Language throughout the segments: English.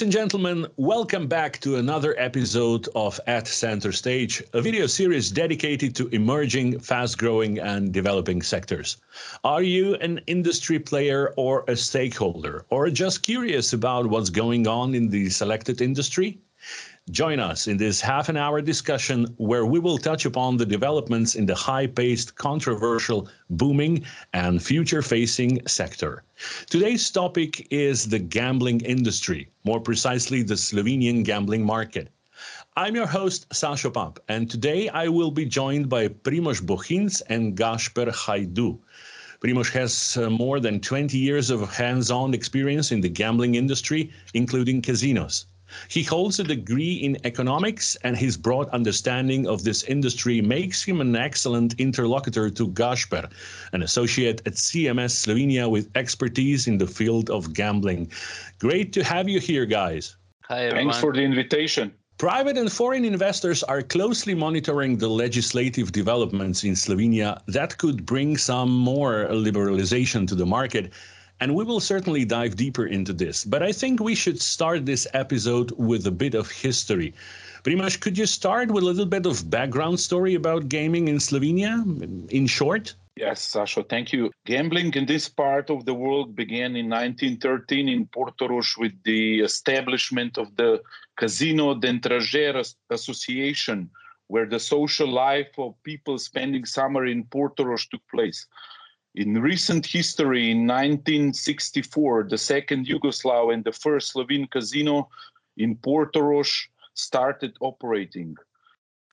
Ladies and gentlemen, welcome back to another episode of At Center Stage, a video series dedicated to emerging, fast growing, and developing sectors. Are you an industry player or a stakeholder, or just curious about what's going on in the selected industry? Join us in this half an hour discussion where we will touch upon the developments in the high paced, controversial, booming, and future facing sector. Today's topic is the gambling industry, more precisely, the Slovenian gambling market. I'm your host, Sašo Pap, and today I will be joined by Primož Bohinc and Gašper Hajdu. Primož has uh, more than 20 years of hands on experience in the gambling industry, including casinos. He holds a degree in economics, and his broad understanding of this industry makes him an excellent interlocutor to Gašper, an associate at CMS Slovenia with expertise in the field of gambling. Great to have you here, guys. Hi, everyone. Thanks for the invitation. Private and foreign investors are closely monitoring the legislative developments in Slovenia that could bring some more liberalization to the market and we will certainly dive deeper into this. But I think we should start this episode with a bit of history. Primož, could you start with a little bit of background story about gaming in Slovenia, in short? Yes, Sasha, thank you. Gambling in this part of the world began in 1913 in Portorož with the establishment of the Casino des Etrangers Association, where the social life of people spending summer in Portorož took place. In recent history, in 1964, the second Yugoslav and the first Slovene casino in Portorož started operating.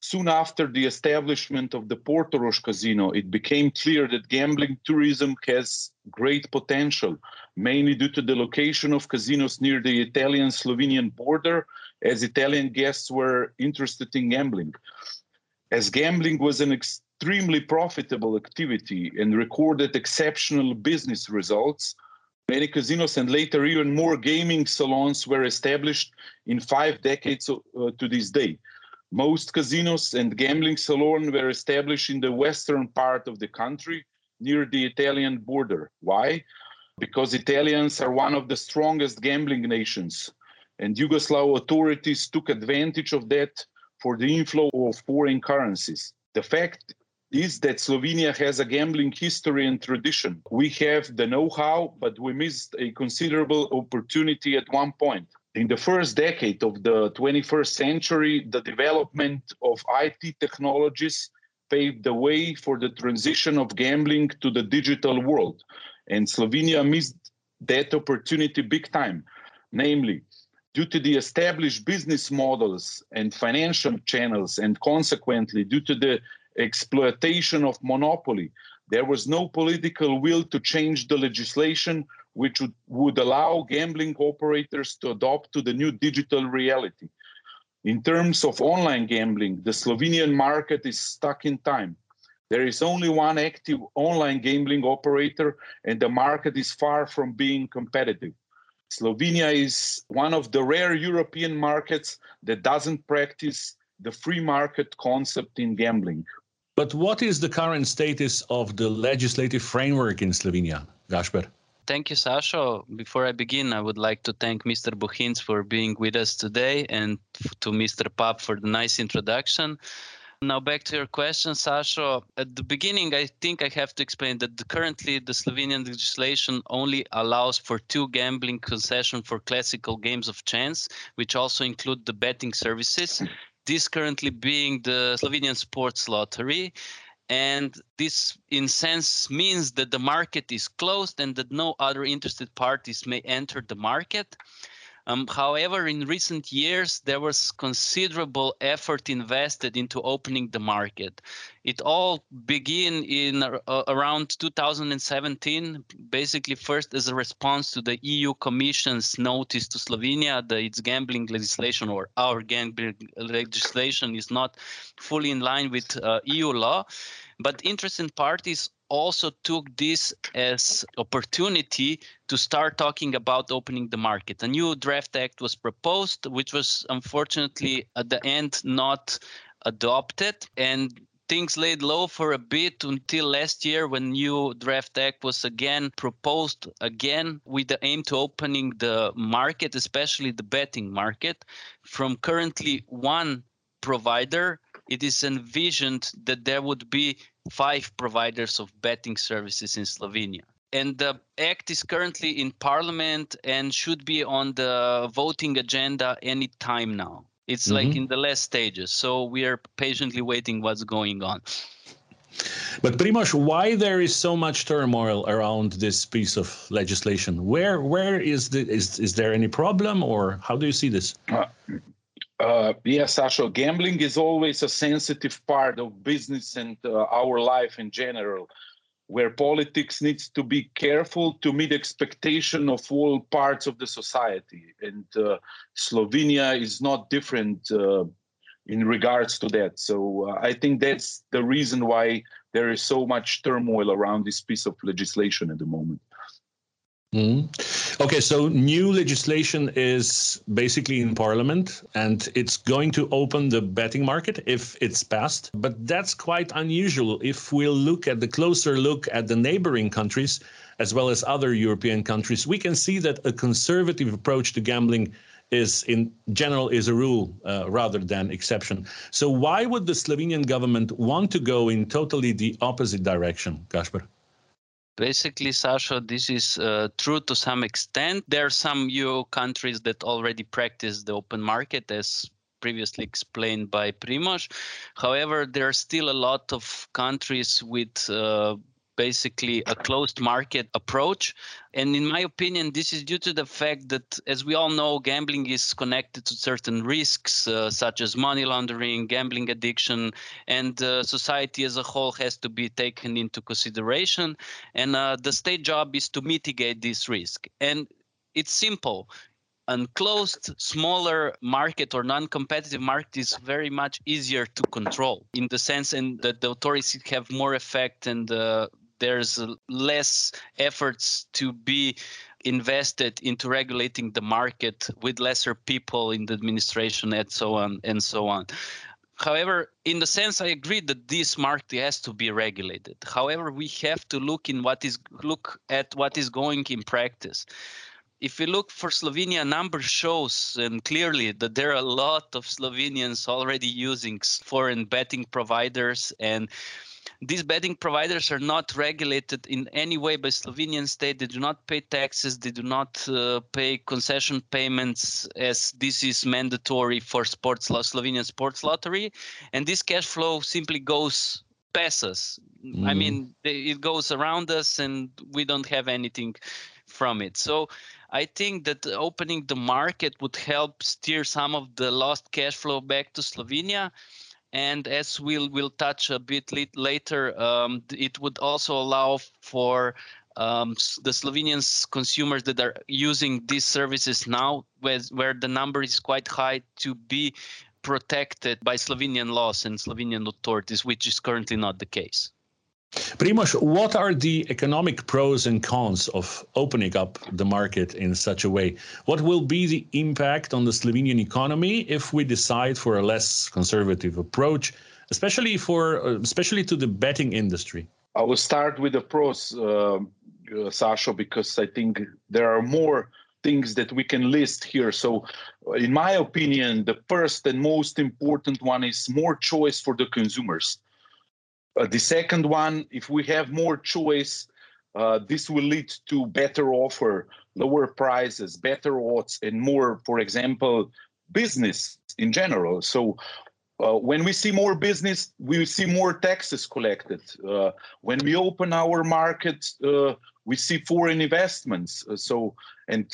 Soon after the establishment of the Portorož casino, it became clear that gambling tourism has great potential, mainly due to the location of casinos near the Italian Slovenian border, as Italian guests were interested in gambling. As gambling was an ex- extremely profitable activity and recorded exceptional business results. Many casinos and later even more gaming salons were established in five decades uh, to this day. Most casinos and gambling salons were established in the western part of the country near the Italian border. Why? Because Italians are one of the strongest gambling nations, and Yugoslav authorities took advantage of that for the inflow of foreign currencies. The fact is that Slovenia has a gambling history and tradition. We have the know how, but we missed a considerable opportunity at one point. In the first decade of the 21st century, the development of IT technologies paved the way for the transition of gambling to the digital world. And Slovenia missed that opportunity big time. Namely, due to the established business models and financial channels, and consequently, due to the exploitation of monopoly. There was no political will to change the legislation which would, would allow gambling operators to adopt to the new digital reality. In terms of online gambling, the Slovenian market is stuck in time. There is only one active online gambling operator, and the market is far from being competitive. Slovenia is one of the rare European markets that doesn't practice the free market concept in gambling. But what is the current status of the legislative framework in Slovenia, Gašper? Thank you, Sasha. Before I begin, I would like to thank Mr. Bohinc for being with us today and to Mr. Pap for the nice introduction. Now, back to your question, Sasha. At the beginning, I think I have to explain that currently the Slovenian legislation only allows for two gambling concessions for classical games of chance, which also include the betting services this currently being the Slovenian Sports Lottery. And this, in sense, means that the market is closed and that no other interested parties may enter the market. Um, however, in recent years, there was considerable effort invested into opening the market. It all began in uh, around 2017, basically first as a response to the EU Commission's notice to Slovenia that its gambling legislation or our gambling legislation is not fully in line with uh, EU law. But interested parties also took this as opportunity to start talking about opening the market. A new draft act was proposed, which was unfortunately at the end not adopted. And things laid low for a bit until last year when new draft act was again proposed again with the aim to opening the market especially the betting market from currently one provider it is envisioned that there would be five providers of betting services in Slovenia and the act is currently in parliament and should be on the voting agenda any time now it's mm-hmm. like in the last stages so we are patiently waiting what's going on but Primož, why there is so much turmoil around this piece of legislation? Where where is the is is there any problem, or how do you see this? Uh, uh, yes, Sasha. Gambling is always a sensitive part of business and uh, our life in general where politics needs to be careful to meet expectation of all parts of the society and uh, slovenia is not different uh, in regards to that so uh, i think that's the reason why there is so much turmoil around this piece of legislation at the moment Mm-hmm. Okay, so new legislation is basically in parliament and it's going to open the betting market if it's passed. But that's quite unusual. If we look at the closer look at the neighboring countries, as well as other European countries, we can see that a conservative approach to gambling is in general is a rule uh, rather than exception. So why would the Slovenian government want to go in totally the opposite direction, Gašper? Basically, Sasha, this is uh, true to some extent. There are some EU countries that already practice the open market, as previously explained by Primož. However, there are still a lot of countries with uh, basically a closed market approach. And in my opinion, this is due to the fact that, as we all know, gambling is connected to certain risks, uh, such as money laundering, gambling addiction, and uh, society as a whole has to be taken into consideration. And uh, the state job is to mitigate this risk. And it's simple unclosed smaller market or non-competitive market is very much easier to control in the sense and that the authorities have more effect and uh, there's less efforts to be invested into regulating the market with lesser people in the administration and so on and so on. However in the sense i agree that this market has to be regulated. However we have to look in what is look at what is going in practice. If we look for Slovenia, number shows and clearly that there are a lot of Slovenians already using foreign betting providers and these betting providers are not regulated in any way by Slovenian state. They do not pay taxes. They do not uh, pay concession payments as this is mandatory for sports Slovenian sports lottery. And this cash flow simply goes past us. Mm. I mean, it goes around us and we don't have anything from it. So I think that opening the market would help steer some of the lost cash flow back to Slovenia and as we'll we'll touch a bit later, um, it would also allow for um, the Slovenian consumers that are using these services now, where, where the number is quite high, to be protected by Slovenian laws and Slovenian authorities, which is currently not the case. Primož, what are the economic pros and cons of opening up the market in such a way? What will be the impact on the Slovenian economy if we decide for a less conservative approach, especially for uh, especially to the betting industry? I will start with the pros, uh, uh, Sasha, because I think there are more things that we can list here. So, in my opinion, the first and most important one is more choice for the consumers. Uh, the second one, if we have more choice, uh, this will lead to better offer, lower prices, better odds, and more, for example, business in general. So uh, when we see more business, we see more taxes collected. Uh, when we open our market, uh, we see foreign investments. Uh, so, and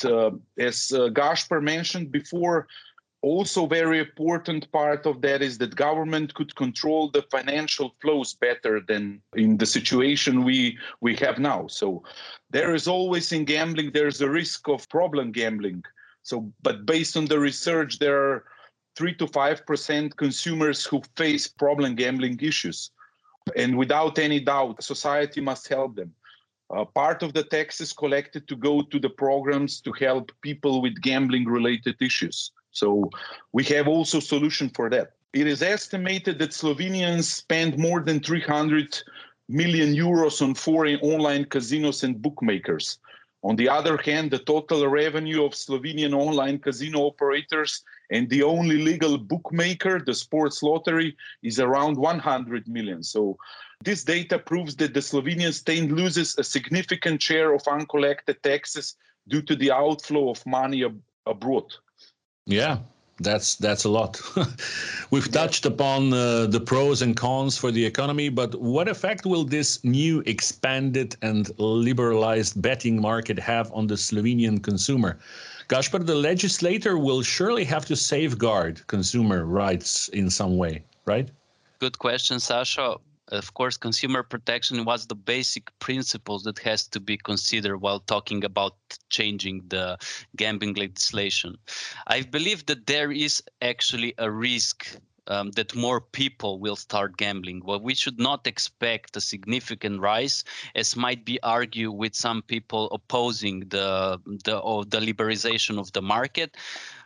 as Gašper mentioned before, also very important part of that is that government could control the financial flows better than in the situation we we have now. So there is always in gambling there's a risk of problem gambling. So but based on the research there are 3 to 5% consumers who face problem gambling issues. And without any doubt society must help them. Uh, part of the tax is collected to go to the programs to help people with gambling related issues so we have also solution for that. It is estimated that Slovenians spend more than 300 million euros on foreign online casinos and bookmakers. On the other hand, the total revenue of Slovenian online casino operators and the only legal bookmaker, the sports lottery, is around 100 million. So this data proves that the Slovenian state loses a significant share of uncollected taxes due to the outflow of money ab- abroad. Yeah, that's that's a lot. We've touched upon uh, the pros and cons for the economy, but what effect will this new expanded and liberalized betting market have on the Slovenian consumer? Gašper, the legislator will surely have to safeguard consumer rights in some way, right? Good question, Sasha of course consumer protection was the basic principles that has to be considered while talking about changing the gambling legislation i believe that there is actually a risk um, that more people will start gambling. Well, we should not expect a significant rise, as might be argued with some people opposing the the, the liberalization of the market.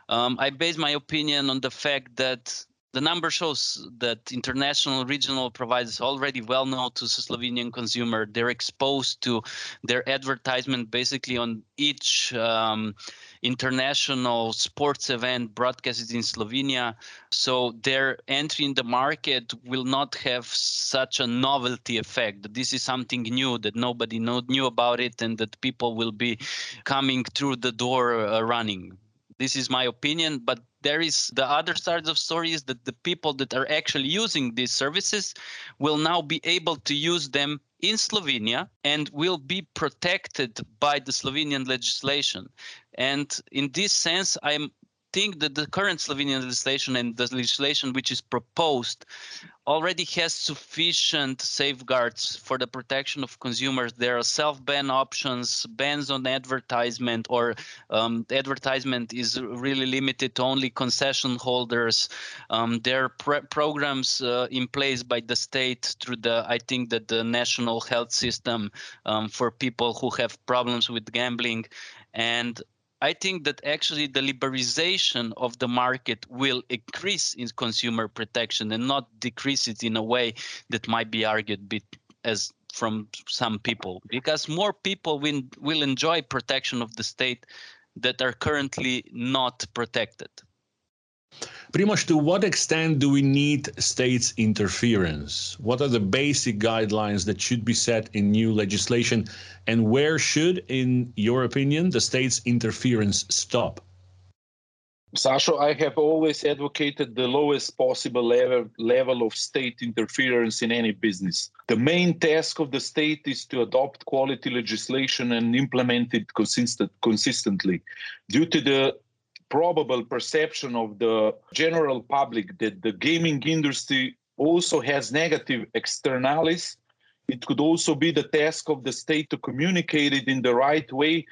Um, I base my opinion on the fact that the number shows that international regional providers already well known to the Slovenian consumer. They're exposed to their advertisement basically on each um, international sports event broadcasted in Slovenia. So their entry in the market will not have such a novelty effect. This is something new that nobody knew about it and that people will be coming through the door uh, running. This is my opinion, but there is the other side of story is that the people that are actually using these services will now be able to use them in Slovenia and will be protected by the Slovenian legislation. And in this sense, I'm think that the current Slovenian legislation and the legislation which is proposed already has sufficient safeguards for the protection of consumers. There are self-ban options, bans on advertisement, or um, advertisement is really limited to only concession holders. Um, there are pr- programs uh, in place by the state through the, I think that the national health system um, for people who have problems with gambling, and I think that actually the liberalization of the market will increase in consumer protection and not decrease it in a way that might be argued as from some people because more people will enjoy protection of the state that are currently not protected. Primoz, to what extent do we need states' interference? What are the basic guidelines that should be set in new legislation? And where should, in your opinion, the state's interference stop? Sasha, I have always advocated the lowest possible level, level of state interference in any business. The main task of the state is to adopt quality legislation and implement it consistent, consistently. Due to the probable perception of the general public that the gaming industry also has negative externalities. It could also be the task of the state to communicate it in the right way,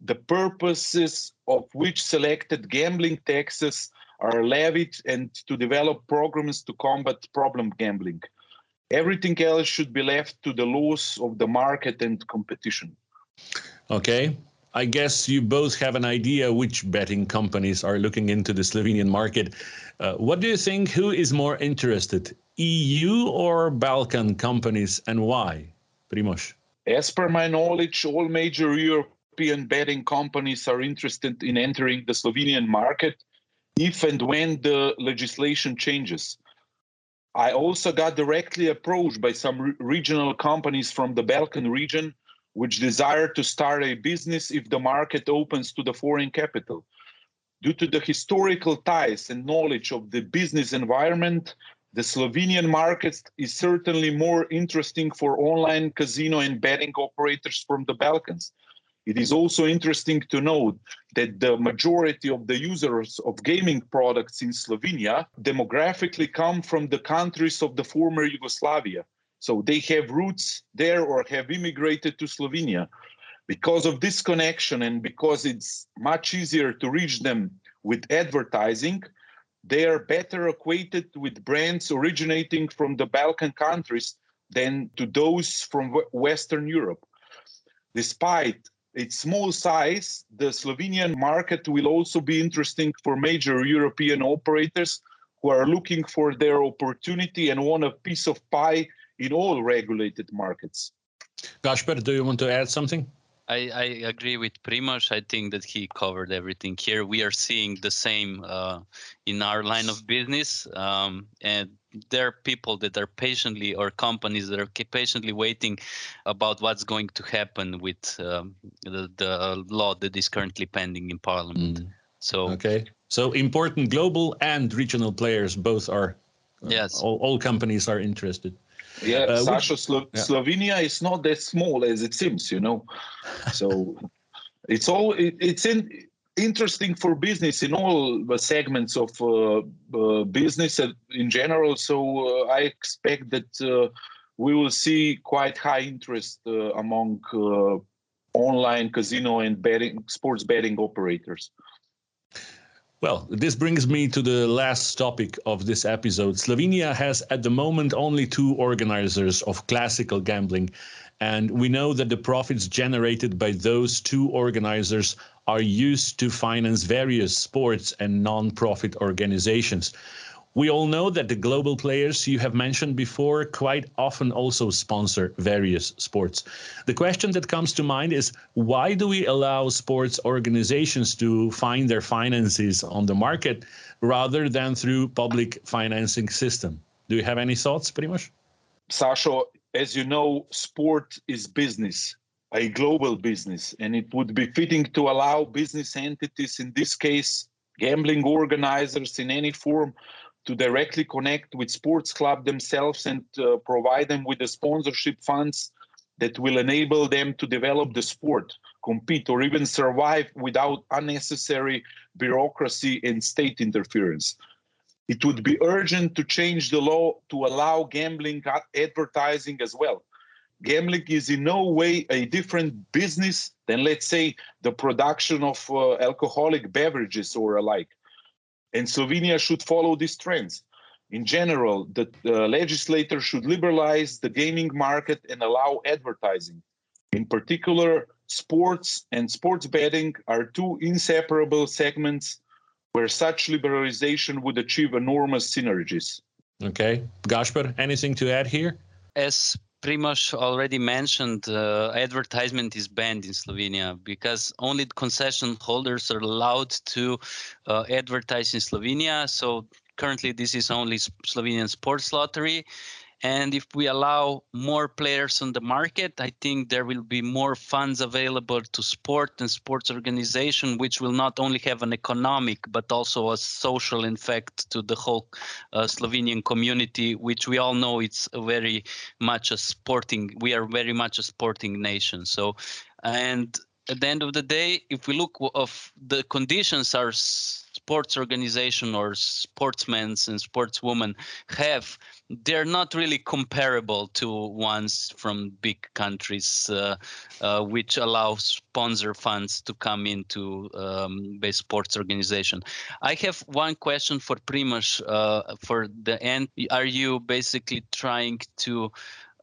the purposes of which selected gambling taxes are levied, and to develop programs to combat problem gambling. Everything else should be left to the laws of the market and competition. Okay, I guess you both have an idea which betting companies are looking into the Slovenian market. Uh, what do you think? Who is more interested, EU or Balkan companies, and why? Primoz. As per my knowledge, all major European betting companies are interested in entering the Slovenian market if and when the legislation changes. I also got directly approached by some re- regional companies from the Balkan region which desire to start a business if the market opens to the foreign capital. Due to the historical ties and knowledge of the business environment, the Slovenian market is certainly more interesting for online casino and betting operators from the Balkans. It is also interesting to note that the majority of the users of gaming products in Slovenia demographically come from the countries of the former Yugoslavia. So they have roots there or have immigrated to Slovenia. Because of this connection and because it's much easier to reach them with advertising, they are better acquainted with brands originating from the Balkan countries than to those from Western Europe. Despite its small size, the Slovenian market will also be interesting for major European operators who are looking for their opportunity and want a piece of pie in all regulated markets. Gasper, do you want to add something? I, I agree with Primoz. I think that he covered everything here. We are seeing the same uh, in our line of business, um, and there are people that are patiently, or companies that are patiently waiting about what's going to happen with um, the, the law that is currently pending in Parliament. Mm. So okay, so important global and regional players both are. Uh, yes, all, all companies are interested. Yeah, uh, Sasha, Slo- yeah. Slovenia is not as small as it seems, you know. So it's all it, it's in, interesting for business in all the segments of uh, uh, business in general. So uh, I expect that uh, we will see quite high interest uh, among online casino and betting sports betting operators. Well, this brings me to the last topic of this episode. Slovenia has at the moment only two organizers of classical gambling, and we know that the profits generated by those two organizers are used to finance various sports and non-profit organizations. We all know that the global players you have mentioned before quite often also sponsor various sports. The question that comes to mind is why do we allow sports organizations to find their finances on the market rather than through public financing system? Do you have any thoughts, Primoz? Sasha, as you know, sport is business, a global business, and it would be fitting to allow business entities, in this case, gambling organizers in any form, to directly connect with sports club themselves and uh, provide them with the sponsorship funds that will enable them to develop the sport compete or even survive without unnecessary bureaucracy and state interference. It would be urgent to change the law to allow gambling advertising as well. Gambling is in no way a different business than let's say the production of uh, alcoholic beverages or alike and Slovenia should follow these trends. In general, the uh, legislator should liberalize the gaming market and allow advertising. In particular, sports and sports betting are two inseparable segments where such liberalization would achieve enormous synergies. Okay. Gasper, anything to add here? As Primoz already mentioned, uh, advertisement is banned in Slovenia because only concession holders are allowed to uh, advertise in Slovenia. So currently, this is only Slovenian Sports Lottery, and if we allow more players on the market, I think there will be more funds available to sport and sports organization, which will not only have an economic but also a social effect to the whole uh, Slovenian community, which we all know it's very much a sporting. We are very much a sporting nation. So, and at the end of the day, if we look of the conditions are sports organization or sportsmen and sportswomen have they're not really comparable to ones from big countries uh, uh, which allow sponsor funds to come into um, the sports organization. I have one question for Primoz uh, for the end. Are you basically trying to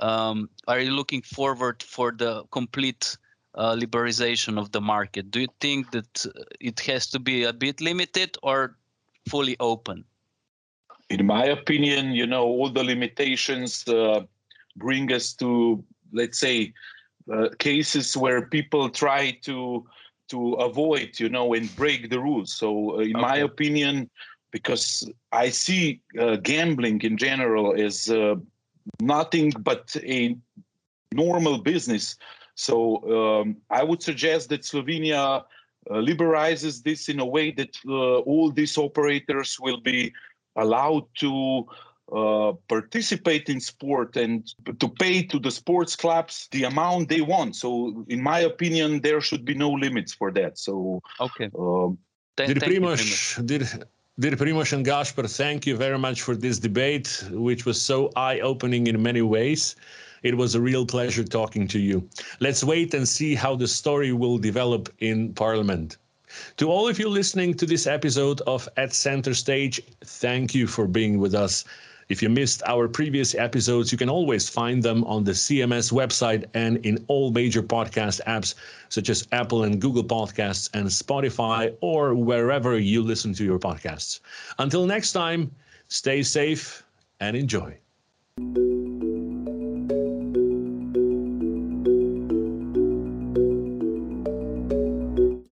um, are you looking forward for the complete uh, liberalization of the market? Do you think that it has to be a bit limited or fully open? In my opinion, you know, all the limitations uh, bring us to, let's say, uh, cases where people try to to avoid, you know, and break the rules. So, uh, in okay. my opinion, because I see uh, gambling in general as uh, nothing but a normal business so um, I would suggest that Slovenia uh, liberalizes this in a way that uh, all these operators will be allowed to uh, participate in sport and to pay to the sports clubs the amount they want. So, in my opinion, there should be no limits for that. So, okay. Um, Th- dear Primoz, dear, dear Primoz and Gasper, thank you very much for this debate, which was so eye-opening in many ways. It was a real pleasure talking to you. Let's wait and see how the story will develop in Parliament. To all of you listening to this episode of At Center Stage, thank you for being with us. If you missed our previous episodes, you can always find them on the CMS website and in all major podcast apps such as Apple and Google Podcasts and Spotify or wherever you listen to your podcasts. Until next time, Stay safe and enjoy.